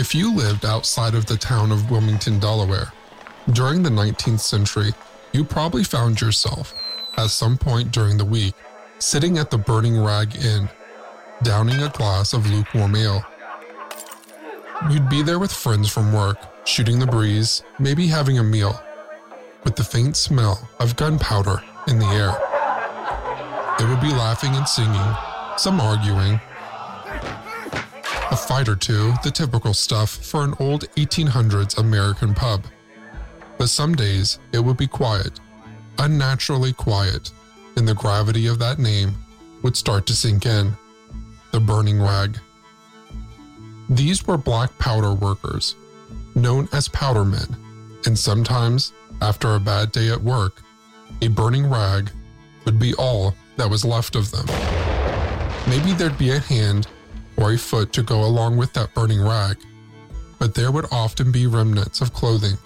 If you lived outside of the town of Wilmington, Delaware, during the 19th century, you probably found yourself, at some point during the week, sitting at the Burning Rag Inn, downing a glass of lukewarm ale. You'd be there with friends from work, shooting the breeze, maybe having a meal, with the faint smell of gunpowder in the air. They would be laughing and singing, some arguing, a fight or two, the typical stuff for an old 1800s American pub. But some days it would be quiet, unnaturally quiet, and the gravity of that name would start to sink in. The burning rag. These were black powder workers, known as powdermen, and sometimes, after a bad day at work, a burning rag would be all that was left of them. Maybe there'd be a hand or a foot to go along with that burning rag, but there would often be remnants of clothing,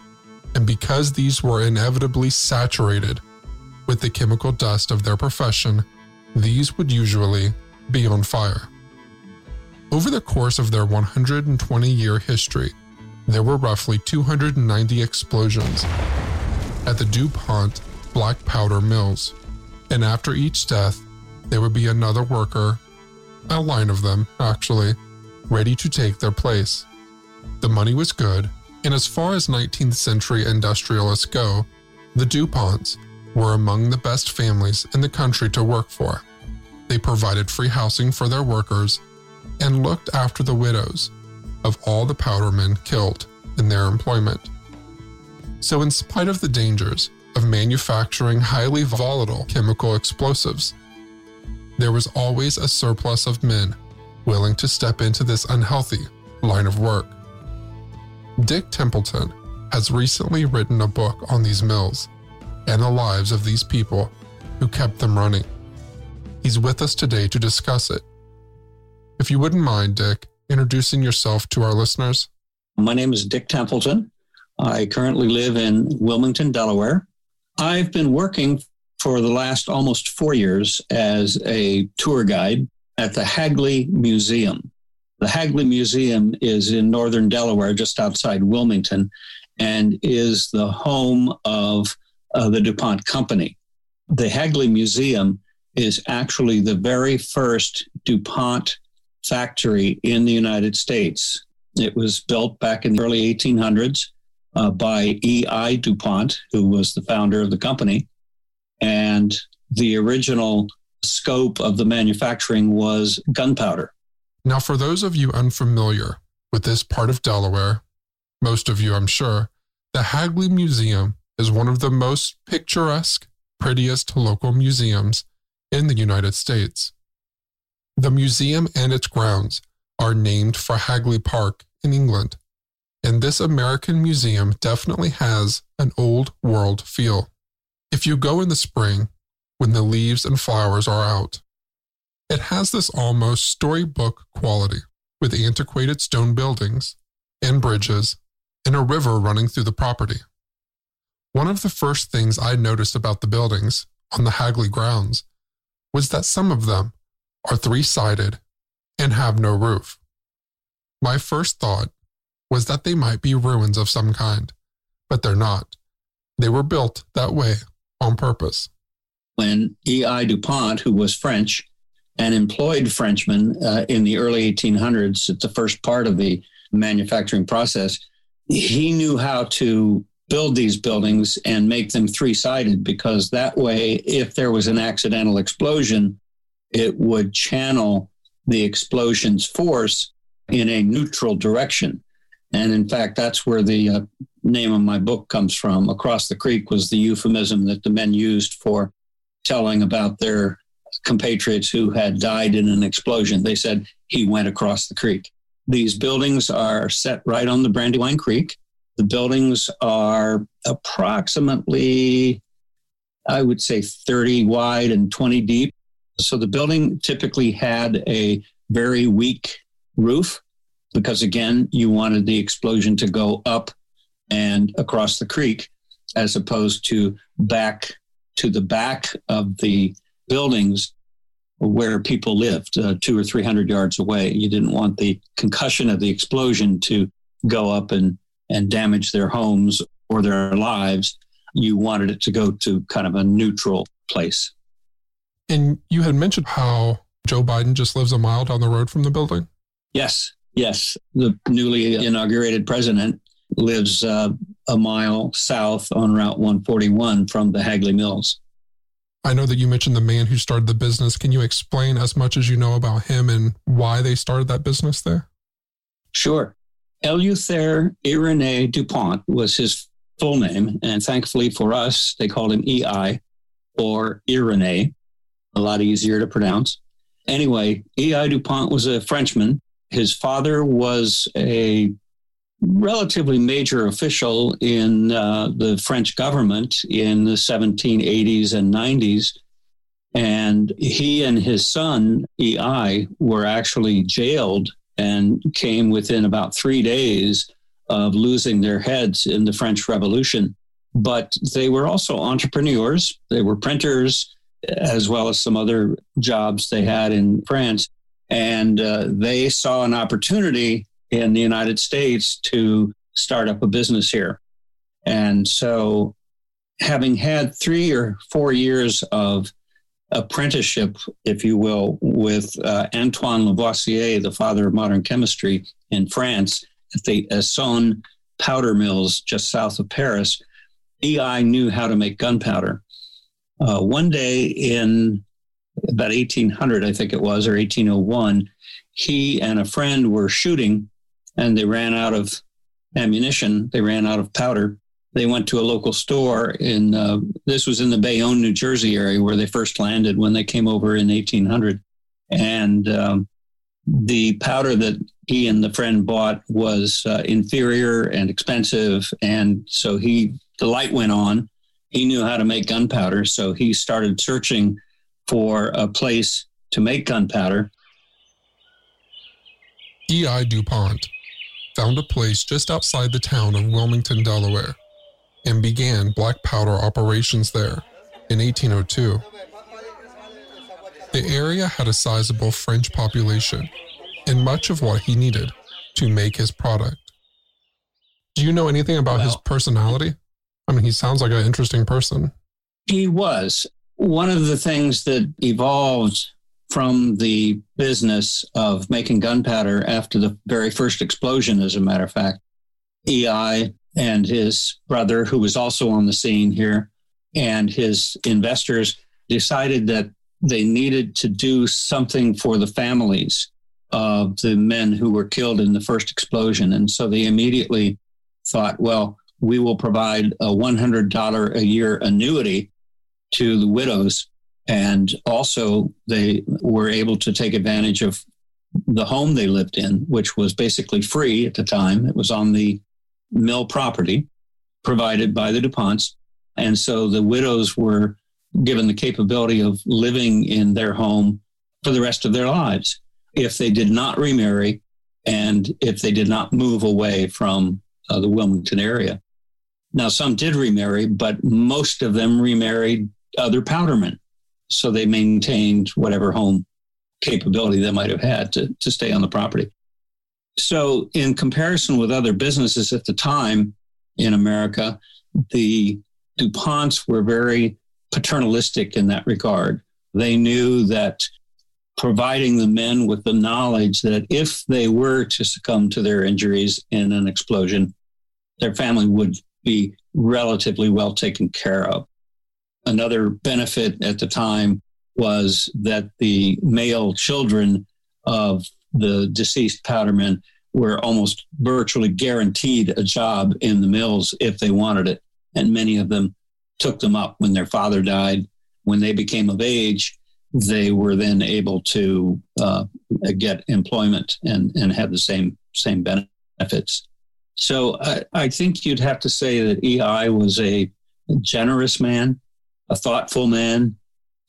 and because these were inevitably saturated with the chemical dust of their profession, these would usually be on fire. Over the course of their 120 year history, there were roughly 290 explosions at the DuPont black powder mills, and after each death, there would be another worker a line of them, actually, ready to take their place. The money was good, and as far as 19th century industrialists go, the DuPonts were among the best families in the country to work for. They provided free housing for their workers and looked after the widows of all the powdermen killed in their employment. So, in spite of the dangers of manufacturing highly volatile chemical explosives, there was always a surplus of men willing to step into this unhealthy line of work. Dick Templeton has recently written a book on these mills and the lives of these people who kept them running. He's with us today to discuss it. If you wouldn't mind, Dick, introducing yourself to our listeners. My name is Dick Templeton. I currently live in Wilmington, Delaware. I've been working for the last almost four years as a tour guide at the Hagley Museum. The Hagley Museum is in northern Delaware, just outside Wilmington, and is the home of uh, the DuPont Company. The Hagley Museum is actually the very first DuPont factory in the United States. It was built back in the early 1800s uh, by E.I. DuPont, who was the founder of the company and the original scope of the manufacturing was gunpowder. Now, for those of you unfamiliar with this part of Delaware, most of you, I'm sure, the Hagley Museum is one of the most picturesque, prettiest local museums in the United States. The museum and its grounds are named for Hagley Park in England, and this American museum definitely has an old world feel. If you go in the spring, when the leaves and flowers are out, it has this almost storybook quality with antiquated stone buildings and bridges and a river running through the property. One of the first things I noticed about the buildings on the Hagley grounds was that some of them are three sided and have no roof. My first thought was that they might be ruins of some kind, but they're not. They were built that way on purpose. When E.I. DuPont, who was French, an employed Frenchman uh, in the early 1800s at the first part of the manufacturing process. He knew how to build these buildings and make them three sided because that way, if there was an accidental explosion, it would channel the explosion's force in a neutral direction. And in fact, that's where the uh, name of my book comes from. Across the Creek was the euphemism that the men used for telling about their compatriots who had died in an explosion. They said he went across the creek. These buildings are set right on the Brandywine Creek. The buildings are approximately, I would say, 30 wide and 20 deep. So the building typically had a very weak roof because, again, you wanted the explosion to go up and across the creek as opposed to back to the back of the buildings where people lived, uh, two or three hundred yards away. You didn't want the concussion of the explosion to go up and, and damage their homes or their lives. You wanted it to go to kind of a neutral place. And you had mentioned how Joe Biden just lives a mile down the road from the building. Yes, yes. The newly inaugurated president lives uh, a mile south on Route 141 from the Hagley Mills. I know that you mentioned the man who started the business. Can you explain as much as you know about him and why they started that business there? Sure. Eleuther Irene DuPont was his full name. And thankfully for us, they called him EI or Irene, a lot easier to pronounce. Anyway, EI DuPont was a Frenchman. His father was a relatively major official in uh, the French government in the 1780s and 90s. And he and his son, EI, were actually jailed and came within about three days of losing their heads in the French Revolution. But they were also entrepreneurs, they were printers, as well as some other jobs they had in France. And uh, they saw an opportunity in the United States to start up a business here. And so, having had three or four years of apprenticeship, if you will, with uh, Antoine Lavoisier, the father of modern chemistry in France, at the Essonne powder mills just south of Paris, EI knew how to make gunpowder. Uh, one day in about 1800, I think it was, or 1801, he and a friend were shooting and they ran out of ammunition. They ran out of powder. They went to a local store in, uh, this was in the Bayonne, New Jersey area where they first landed when they came over in 1800. And um, the powder that he and the friend bought was uh, inferior and expensive. And so he, the light went on. He knew how to make gunpowder. So he started searching for a place to make gunpowder. E.I. DuPont found a place just outside the town of Wilmington, Delaware, and began black powder operations there in 1802. The area had a sizable French population and much of what he needed to make his product. Do you know anything about well, his personality? I mean, he sounds like an interesting person. He was. One of the things that evolved from the business of making gunpowder after the very first explosion, as a matter of fact. EI and his brother, who was also on the scene here, and his investors decided that they needed to do something for the families of the men who were killed in the first explosion. And so they immediately thought, well, we will provide a $100 a year annuity to the widows and also, they were able to take advantage of the home they lived in, which was basically free at the time. It was on the mill property provided by the DuPonts. And so the widows were given the capability of living in their home for the rest of their lives if they did not remarry and if they did not move away from uh, the Wilmington area. Now, some did remarry, but most of them remarried other powdermen. So they maintained whatever home capability they might have had to, to stay on the property. So, in comparison with other businesses at the time in America, the DuPonts were very paternalistic in that regard. They knew that providing the men with the knowledge that if they were to succumb to their injuries in an explosion, their family would be relatively well taken care of. Another benefit at the time was that the male children of the deceased powdermen were almost virtually guaranteed a job in the mills if they wanted it. And many of them took them up when their father died. When they became of age, they were then able to uh, get employment and, and have the same same benefits. So I, I think you'd have to say that EI was a generous man, a thoughtful man.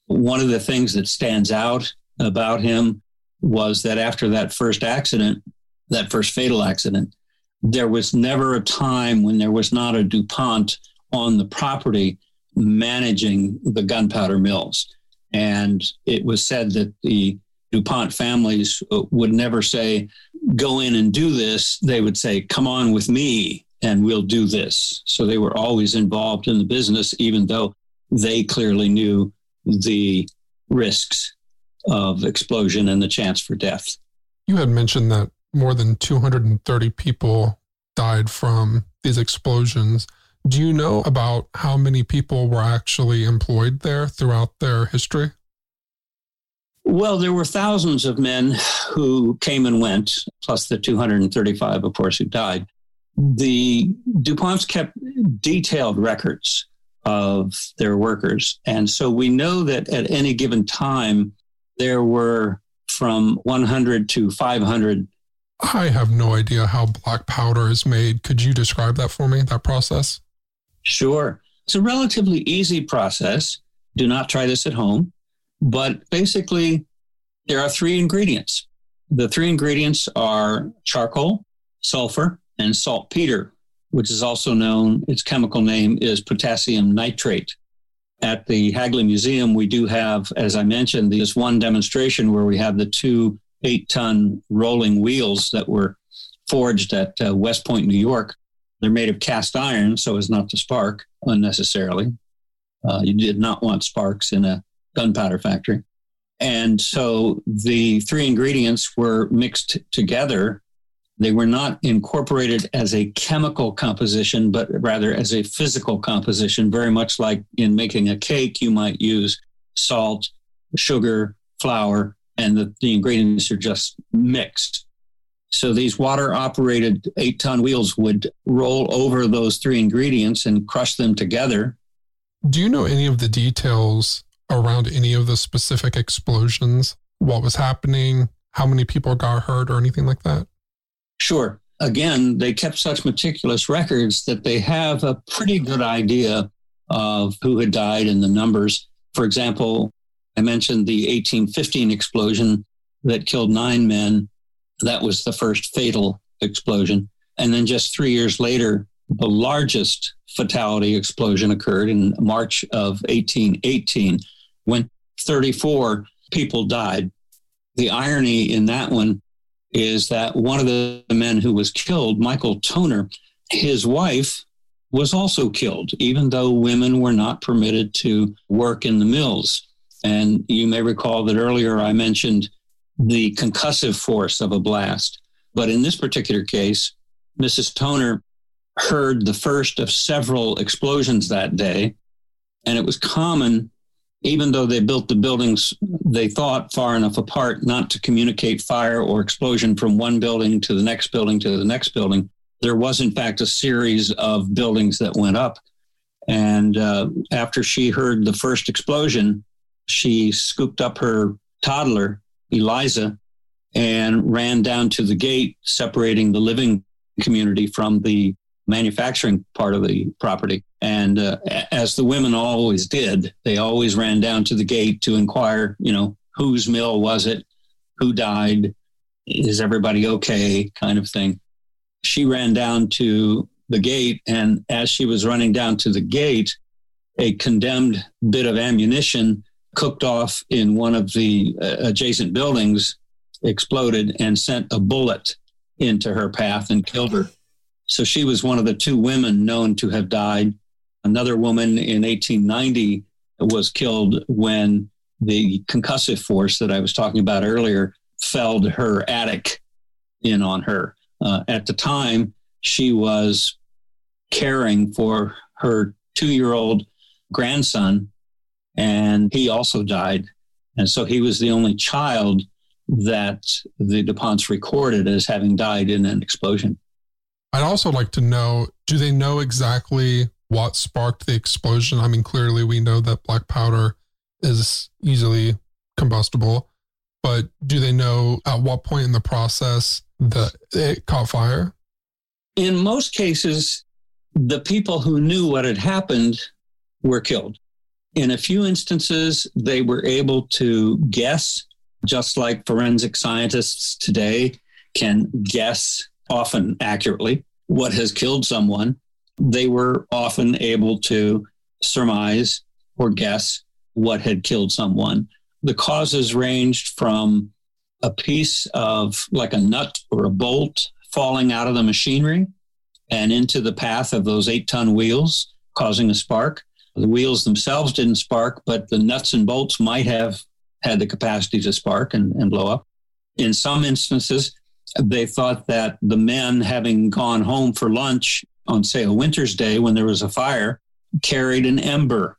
One of the things that stands out about him was that after that first accident, that first fatal accident, there was never a time when there was not a DuPont on the property managing the gunpowder mills. And it was said that the DuPont families would never say, go in and do this. They would say, come on with me and we'll do this. So they were always involved in the business, even though they clearly knew the risks of explosion and the chance for death. You had mentioned that more than 230 people died from these explosions. Do you know about how many people were actually employed there throughout their history? Well, there were thousands of men who came and went, plus the 235, of course, who died. The DuPonts kept detailed records of their workers. And so we know that at any given time, there were from 100 to 500. I have no idea how black powder is made. Could you describe that for me, that process? Sure. It's a relatively easy process. Do not try this at home. But basically, there are three ingredients. The three ingredients are charcoal, sulfur, and saltpeter, which is also known, its chemical name is potassium nitrate. At the Hagley Museum, we do have, as I mentioned, this one demonstration where we have the two eight ton rolling wheels that were forged at uh, West Point, New York. They're made of cast iron so as not to spark unnecessarily. Uh, you did not want sparks in a gunpowder factory. And so the three ingredients were mixed together. They were not incorporated as a chemical composition, but rather as a physical composition, very much like in making a cake, you might use salt, sugar, flour, and the, the ingredients are just mixed. So these water operated eight ton wheels would roll over those three ingredients and crush them together. Do you know any of the details around any of the specific explosions? What was happening? How many people got hurt or anything like that? Sure. Again, they kept such meticulous records that they have a pretty good idea of who had died and the numbers. For example, I mentioned the 1815 explosion that killed nine men. That was the first fatal explosion. And then just three years later, the largest fatality explosion occurred in March of 1818 when 34 people died. The irony in that one is that one of the men who was killed, Michael Toner, his wife was also killed, even though women were not permitted to work in the mills. And you may recall that earlier I mentioned the concussive force of a blast. But in this particular case, Mrs. Toner heard the first of several explosions that day. And it was common even though they built the buildings, they thought far enough apart not to communicate fire or explosion from one building to the next building to the next building. There was, in fact, a series of buildings that went up. And uh, after she heard the first explosion, she scooped up her toddler, Eliza, and ran down to the gate separating the living community from the manufacturing part of the property. And uh, as the women always did, they always ran down to the gate to inquire, you know, whose mill was it? Who died? Is everybody okay? Kind of thing. She ran down to the gate, and as she was running down to the gate, a condemned bit of ammunition cooked off in one of the uh, adjacent buildings exploded and sent a bullet into her path and killed her. So she was one of the two women known to have died. Another woman in 1890 was killed when the concussive force that I was talking about earlier felled her attic in on her. Uh, at the time, she was caring for her two year old grandson, and he also died. And so he was the only child that the DuPonts recorded as having died in an explosion. I'd also like to know do they know exactly what sparked the explosion? I mean, clearly we know that black powder is easily combustible, but do they know at what point in the process that it caught fire? In most cases, the people who knew what had happened were killed. In a few instances, they were able to guess, just like forensic scientists today can guess often accurately what has killed someone. They were often able to surmise or guess what had killed someone. The causes ranged from a piece of like a nut or a bolt falling out of the machinery and into the path of those eight ton wheels, causing a spark. The wheels themselves didn't spark, but the nuts and bolts might have had the capacity to spark and, and blow up. In some instances, they thought that the men, having gone home for lunch on, say, a winter's day when there was a fire, carried an ember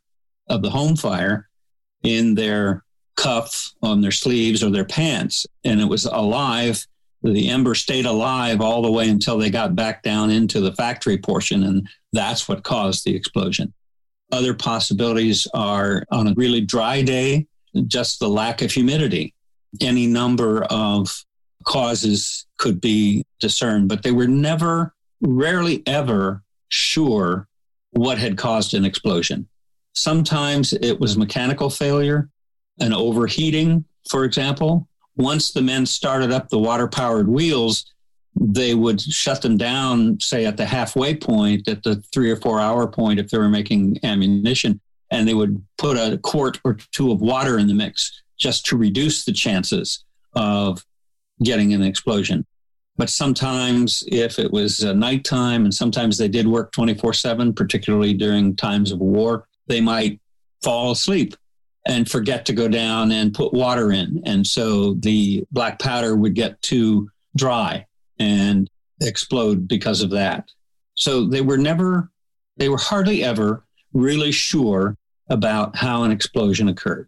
of the home fire in their cuff on their sleeves or their pants, and it was alive the ember stayed alive all the way until they got back down into the factory portion, and that's what caused the explosion. Other possibilities are on a really dry day, just the lack of humidity. Any number of causes could be discerned, but they were never, rarely ever sure what had caused an explosion. Sometimes it was mechanical failure, an overheating, for example, once the men started up the water powered wheels, they would shut them down, say at the halfway point, at the three or four hour point, if they were making ammunition, and they would put a quart or two of water in the mix just to reduce the chances of getting an explosion. But sometimes, if it was uh, nighttime, and sometimes they did work 24 7, particularly during times of war, they might fall asleep and forget to go down and put water in. And so the black powder would get too dry and explode because of that. So they were never, they were hardly ever really sure about how an explosion occurred.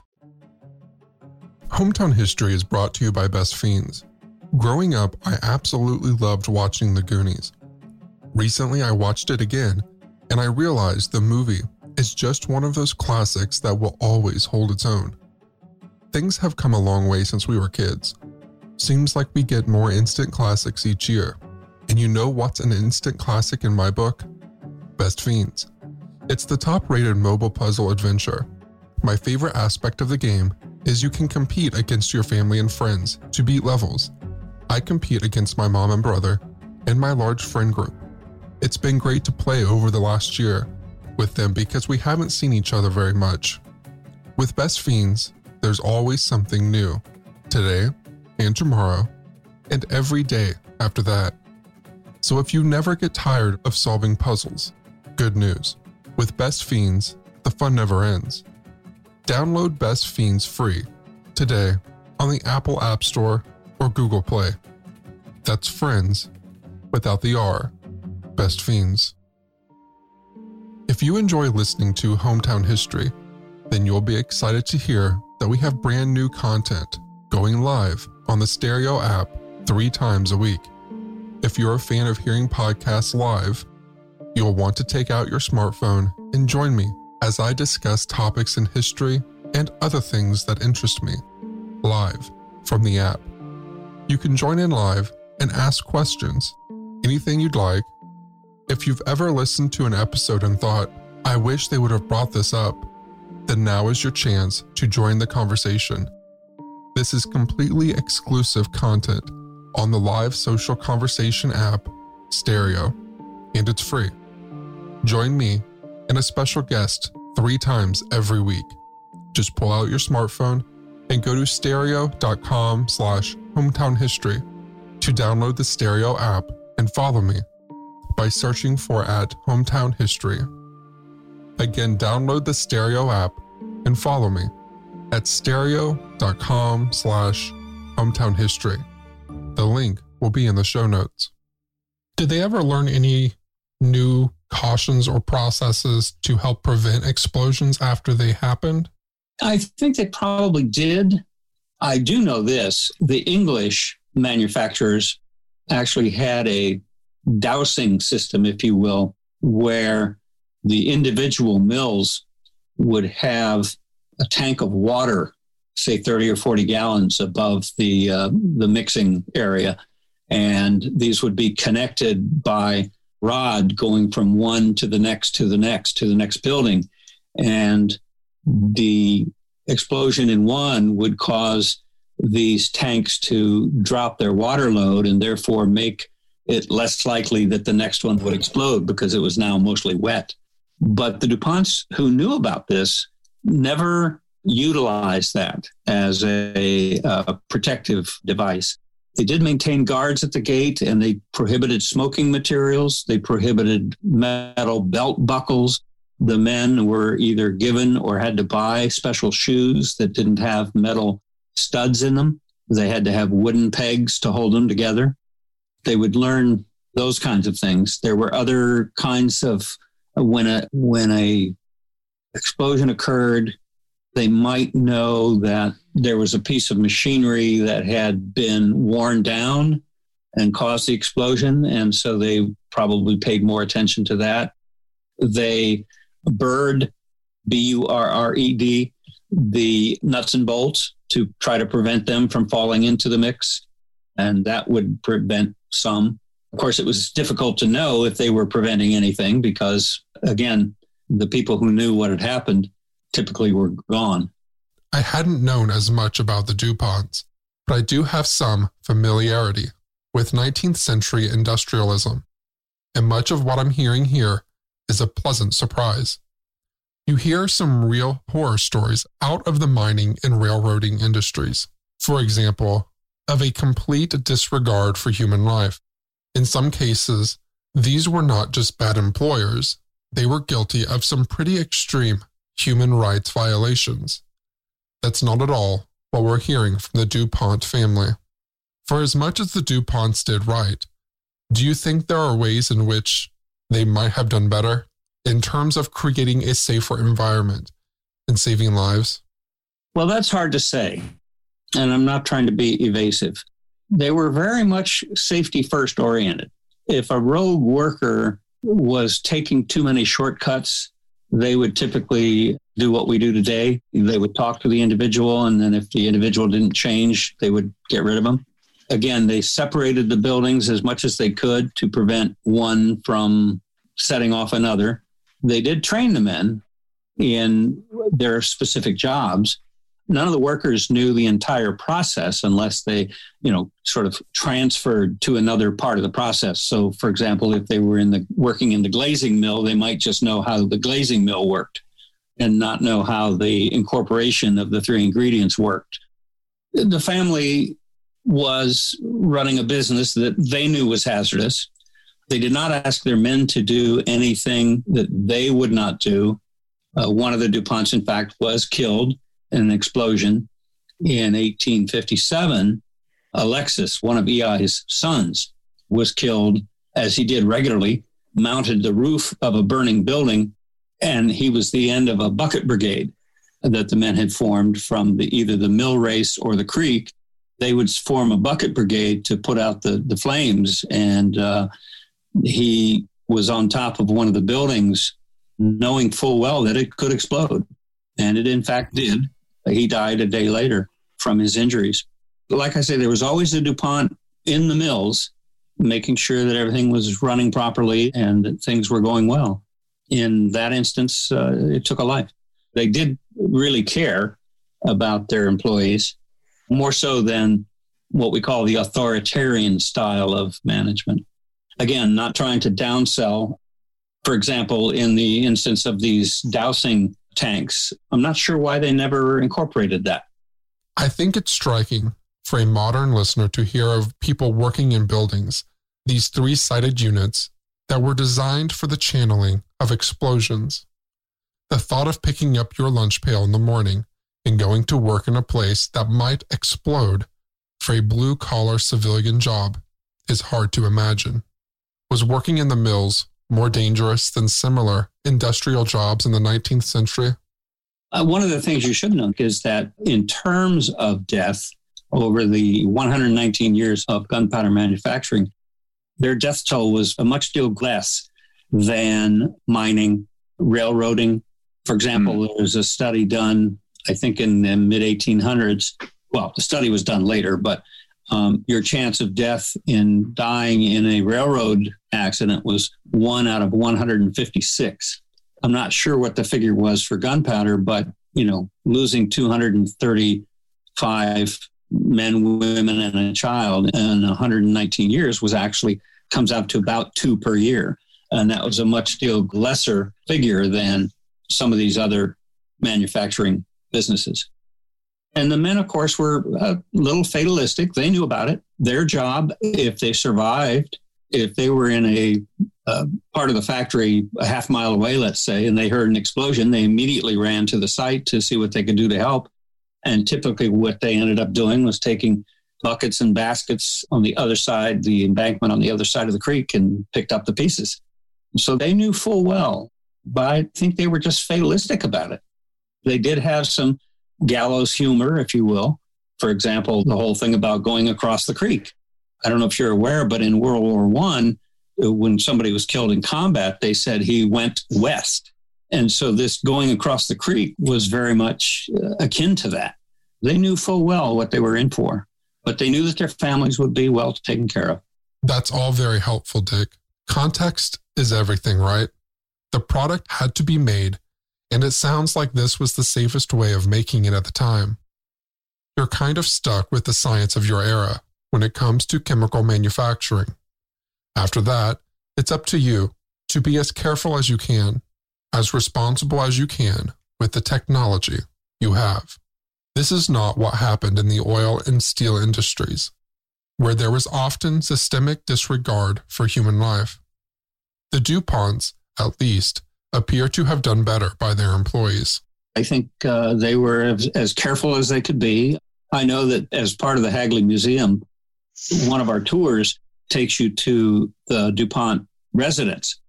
Hometown History is brought to you by Best Fiends. Growing up, I absolutely loved watching The Goonies. Recently, I watched it again and I realized the movie is just one of those classics that will always hold its own. Things have come a long way since we were kids. Seems like we get more instant classics each year. And you know what's an instant classic in my book? Best Fiends. It's the top rated mobile puzzle adventure. My favorite aspect of the game is you can compete against your family and friends to beat levels. I compete against my mom and brother and my large friend group. It's been great to play over the last year with them because we haven't seen each other very much. With Best Fiends, there's always something new today and tomorrow, and every day after that. So if you never get tired of solving puzzles, good news. With Best Fiends, the fun never ends. Download Best Fiends free today on the Apple App Store or Google Play. That's friends without the R. Best Fiends. If you enjoy listening to Hometown History, then you'll be excited to hear that we have brand new content going live on the Stereo app three times a week. If you're a fan of hearing podcasts live, you'll want to take out your smartphone and join me as I discuss topics in history and other things that interest me live from the app. You can join in live and ask questions, anything you'd like. If you've ever listened to an episode and thought, I wish they would have brought this up, then now is your chance to join the conversation. This is completely exclusive content on the live social conversation app, Stereo, and it's free. Join me and a special guest three times every week. Just pull out your smartphone and go to stereo.com slash hometown history to download the Stereo app and follow me by searching for at hometown history. Again, download the Stereo app and follow me at stereo.com slash hometown history. The link will be in the show notes. Did they ever learn any new cautions or processes to help prevent explosions after they happened? I think they probably did. I do know this the English manufacturers actually had a dowsing system, if you will, where the individual mills would have a tank of water, say 30 or 40 gallons above the, uh, the mixing area. And these would be connected by rod going from one to the next to the next to the next building. And the explosion in one would cause these tanks to drop their water load and therefore make it less likely that the next one would explode because it was now mostly wet. But the DuPonts who knew about this never utilized that as a, a protective device. They did maintain guards at the gate and they prohibited smoking materials. They prohibited metal belt buckles. The men were either given or had to buy special shoes that didn't have metal studs in them. They had to have wooden pegs to hold them together. They would learn those kinds of things. There were other kinds of when a when a explosion occurred, they might know that there was a piece of machinery that had been worn down and caused the explosion. And so they probably paid more attention to that. They burred, B U R R E D, the nuts and bolts to try to prevent them from falling into the mix. And that would prevent some. Of course, it was difficult to know if they were preventing anything because, again, the people who knew what had happened typically were gone. I hadn't known as much about the DuPonts, but I do have some familiarity with 19th century industrialism, and much of what I'm hearing here is a pleasant surprise. You hear some real horror stories out of the mining and railroading industries. For example, of a complete disregard for human life. In some cases, these were not just bad employers, they were guilty of some pretty extreme human rights violations. That's not at all what we're hearing from the DuPont family. For as much as the DuPonts did right, do you think there are ways in which they might have done better in terms of creating a safer environment and saving lives? Well, that's hard to say. And I'm not trying to be evasive. They were very much safety first oriented. If a rogue worker was taking too many shortcuts they would typically do what we do today. They would talk to the individual, and then if the individual didn't change, they would get rid of them. Again, they separated the buildings as much as they could to prevent one from setting off another. They did train the men in their specific jobs, none of the workers knew the entire process unless they, you know, sort of transferred to another part of the process. So, for example, if they were in the working in the glazing mill, they might just know how the glazing mill worked. and not know how the incorporation of the three ingredients worked. The family was running a business that they knew was hazardous. They did not ask their men to do anything that they would not do. Uh, one of the DuPonts, in fact, was killed an explosion in 1857. Alexis, one of EI's sons, was killed as he did regularly, mounted the roof of a burning building, and he was the end of a bucket brigade that the men had formed from the, either the mill race or the creek. They would form a bucket brigade to put out the, the flames. And uh, he was on top of one of the buildings, knowing full well that it could explode. And it, in fact, did. He died a day later from his injuries. Like I say, there was always a DuPont in the mills, making sure that everything was running properly and that things were going well. In that instance, uh, it took a life. They did really care about their employees, more so than what we call the authoritarian style of management. Again, not trying to downsell. For example, in the instance of these dowsing tanks, I'm not sure why they never incorporated that. I think it's striking for a modern listener to hear of people working in buildings, these three sided units that were designed for the channeling of explosions. The thought of picking up your lunch pail in the morning and going to work in a place that might explode for a blue collar civilian job is hard to imagine. Was working in the mills more dangerous than similar industrial jobs in the 19th century? Uh, one of the things you should know is that in terms of death over the 119 years of gunpowder manufacturing, their death toll was a much deal less than mining, railroading. For example, mm. there was a study done, I think, in the mid 1800s. Well, the study was done later, but um, your chance of death in dying in a railroad accident was one out of 156. I'm not sure what the figure was for gunpowder, but you know, losing 235 men, women, and a child in 119 years was actually comes out to about two per year, and that was a much still lesser figure than some of these other manufacturing businesses. And the men, of course, were a little fatalistic. They knew about it. Their job, if they survived, if they were in a uh, part of the factory a half mile away, let's say, and they heard an explosion, they immediately ran to the site to see what they could do to help. And typically, what they ended up doing was taking buckets and baskets on the other side, the embankment on the other side of the creek, and picked up the pieces. So they knew full well, but I think they were just fatalistic about it. They did have some gallows humor, if you will. For example, the whole thing about going across the creek. I don't know if you're aware, but in World War One, when somebody was killed in combat, they said he went west. And so this going across the creek was very much uh, akin to that. They knew full well what they were in for, but they knew that their families would be well taken care of. That's all very helpful, Dick. Context is everything, right? The product had to be made and it sounds like this was the safest way of making it at the time. You're kind of stuck with the science of your era when it comes to chemical manufacturing. After that, it's up to you to be as careful as you can, as responsible as you can with the technology you have. This is not what happened in the oil and steel industries, where there was often systemic disregard for human life. The DuPonts, at least, appear to have done better by their employees. I think uh, they were as, as, careful as they could be. I know that as part of the Hagley Museum, one of our tours takes you to the DuPont residence.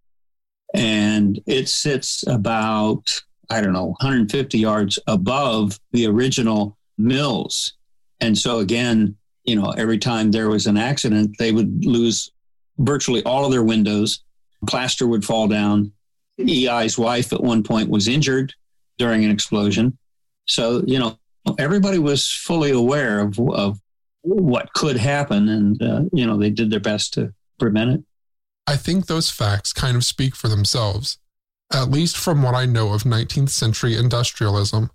And it sits about, I don't know, 150 yards above the original mills. And so, again, you know, every time there was an accident, they would lose virtually all of their windows. Plaster would fall down. EI's wife at one point was injured during an explosion. So, you know, everybody was fully aware of, of what could happen, and, uh, you know, they did their best to prevent it. I think those facts kind of speak for themselves, at least from what I know of 19th century industrialism.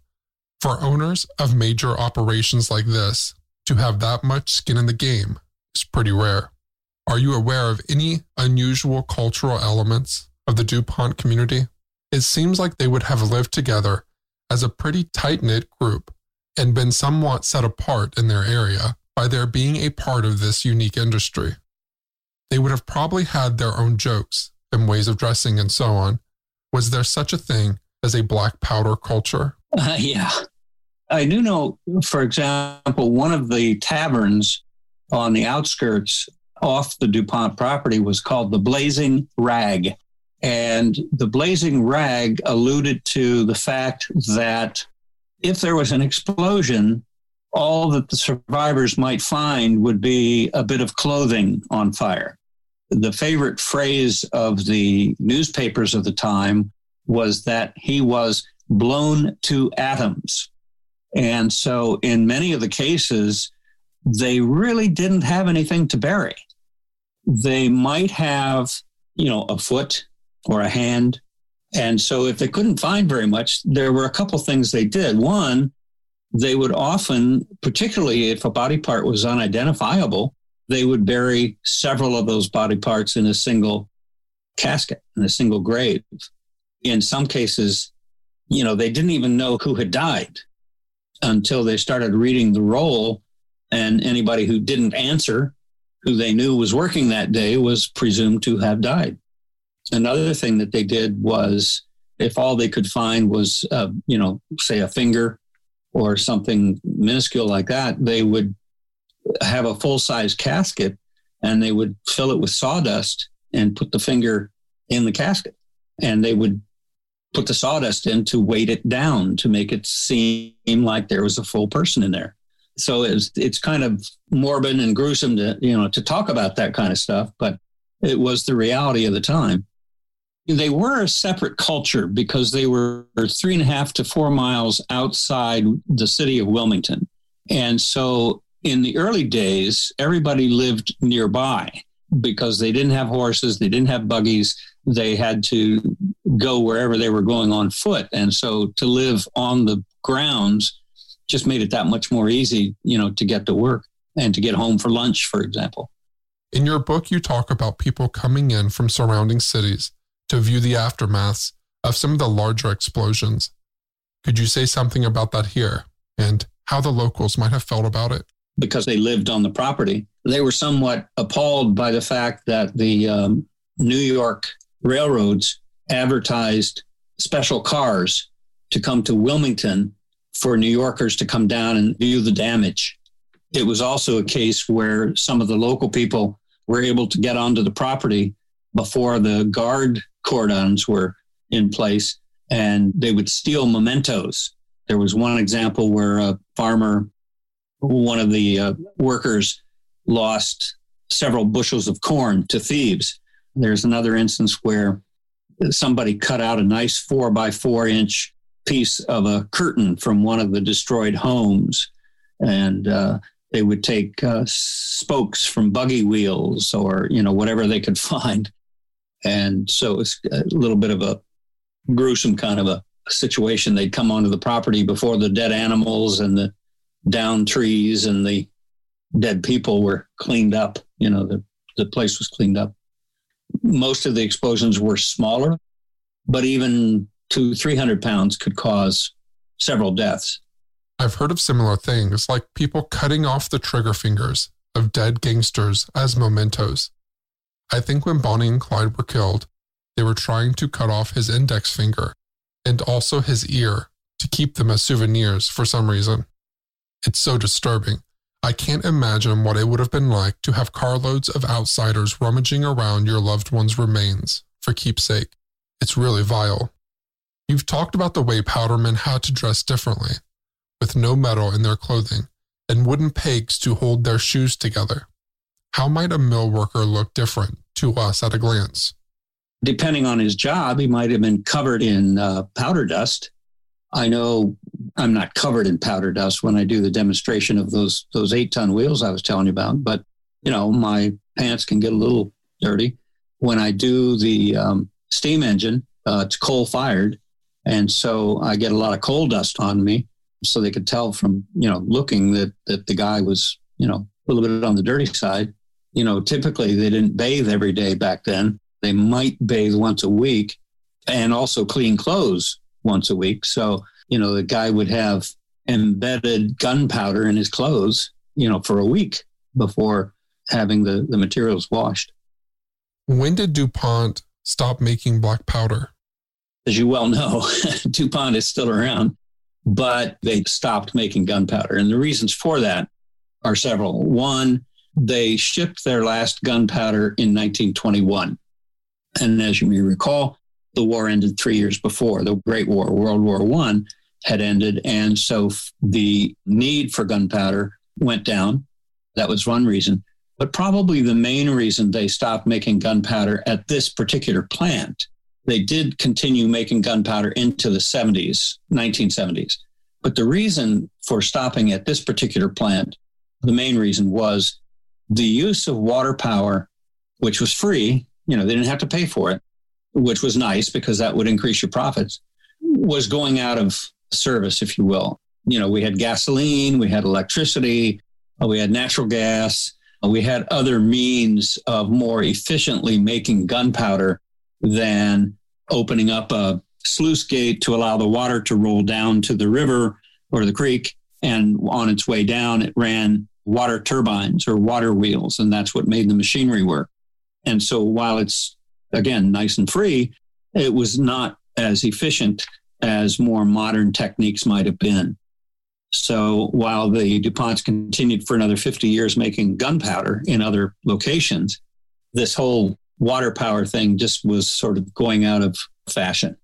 For owners of major operations like this, to have that much skin in the game is pretty rare. Are you aware of any unusual cultural elements of the DuPont community? It seems like they would have lived together as a pretty tight knit group and been somewhat set apart in their area by their being a part of this unique industry. They would have probably had their own jokes and ways of dressing and so on. Was there such a thing as a black powder culture? Uh, yeah. I do know, for example, one of the taverns on the outskirts off the DuPont property was called the Blazing Rag. And the Blazing Rag alluded to the fact that if there was an explosion, all that the survivors might find would be a bit of clothing on fire. The favorite phrase of the newspapers of the time was that he was blown to atoms. And so, in many of the cases, they really didn't have anything to bury. They might have, you know, a foot or a hand. And so, if they couldn't find very much, there were a couple things they did. One, they would often, particularly if a body part was unidentifiable, they would bury several of those body parts in a single casket, in a single grave. In some cases, you know, they didn't even know who had died until they started reading the roll. And anybody who didn't answer, who they knew was working that day, was presumed to have died. Another thing that they did was if all they could find was, uh, you know, say a finger or something minuscule like that, they would have a full size casket and they would fill it with sawdust and put the finger in the casket. And they would put the sawdust in to weight it down to make it seem like there was a full person in there. So it's it's kind of morbid and gruesome to you know to talk about that kind of stuff, but it was the reality of the time. They were a separate culture because they were three and a half to four miles outside the city of Wilmington. And so in the early days, everybody lived nearby because they didn't have horses, they didn't have buggies, they had to go wherever they were going on foot. And so to live on the grounds just made it that much more easy, you know, to get to work and to get home for lunch, for example. In your book, you talk about people coming in from surrounding cities to view the aftermaths of some of the larger explosions. Could you say something about that here and how the locals might have felt about it? Because they lived on the property, they were somewhat appalled by the fact that the um, New York railroads advertised special cars to come to Wilmington for New Yorkers to come down and view the damage. It was also a case where some of the local people were able to get onto the property before the guard cordons were in place and they would steal mementos. There was one example where a farmer, one of the uh, workers, lost several bushels of corn to thieves. There's another instance where somebody cut out a nice four by four inch piece of a curtain from one of the destroyed homes. And uh, they would take uh, spokes from buggy wheels or, you know, whatever they could find. And so it's a little bit of a gruesome kind of a situation. They'd come onto the property before the dead animals and the down trees and the dead people were cleaned up. You know, the, the place was cleaned up most of the explosions were smaller, but even two, 300 pounds could cause several deaths. I've heard of similar things, like people cutting off the trigger fingers of dead gangsters as mementos. I think when Bonnie and Clyde were killed, they were trying to cut off his index finger and also his ear to keep them as souvenirs for some reason. It's so disturbing. I can't imagine what it would have been like to have carloads of outsiders rummaging around your loved one's remains for keepsake. It's really vile. You've talked about the way powdermen had to dress differently, with no metal in their clothing and wooden pegs to hold their shoes together. How might a mill worker look different to us at a glance? Depending on his job, he might have been covered in uh, powder dust I know I'm not covered in powder dust when I do the demonstration of those those eight ton wheels I was telling you about, but you know my pants can get a little dirty when I do the um, steam engine. Uh, it's coal fired, and so I get a lot of coal dust on me. So they could tell from you know looking that that the guy was you know a little bit on the dirty side. You know, typically they didn't bathe every day back then. They might bathe once a week and also clean clothes once a week. So, you know, the guy would have embedded gunpowder in his clothes, you know, for a week before having the, the materials washed. When did DuPont stop making black powder? As you well know, DuPont is still around, but they stopped making gunpowder. And the reasons for that are several. One, they shipped their last gunpowder in 1921. And as you may recall, the war ended three years before. The Great War, World War One, had ended. And so the need for gunpowder went down. That was one reason. But probably the main reason they stopped making gunpowder at this particular plant, they did continue making gunpowder into the 70s, 1970s. But the reason for stopping at this particular plant, the main reason was the use of water power, which was free. You know, they didn't have to pay for it, which was nice because that would increase your profits, was going out of service, if you will. You know, we had gasoline, we had electricity, uh, we had natural gas, uh, we had other means of more efficiently making gunpowder than opening up a sluice gate to allow the water to roll down to the river or the creek. And on its way down, it ran water turbines or water wheels, and that's what made the machinery work. And so while it's, again, nice and free, it was not as efficient as more modern techniques might have been. So while the DuPonts continued for another 50 years making gunpowder in other locations, this whole water power thing just was sort of going out of fashion.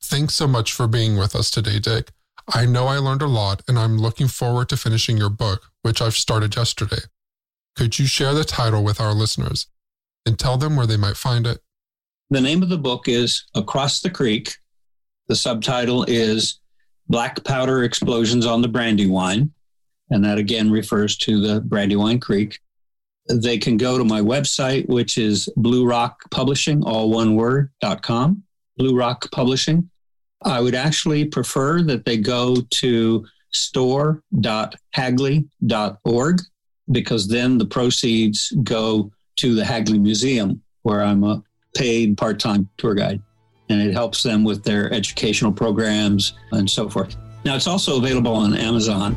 Thanks so much for being with us today, Dick. I know I learned a lot, and I'm looking forward to finishing your book, which I've started yesterday. Could you share the title with our listeners and tell them where they might find it? The name of the book is Across the Creek. The subtitle is black powder explosions on the Brandywine. And that again refers to the Brandywine Creek. They can go to my website, which is Blue Rock Publishing, all one word, dot com, Blue Rock Publishing. I would actually prefer that they go to store.hagley.org because then the proceeds go to the Hagley Museum, where I'm a paid part time tour guide and it helps them with their educational programs and so forth. Now, it's also available on Amazon.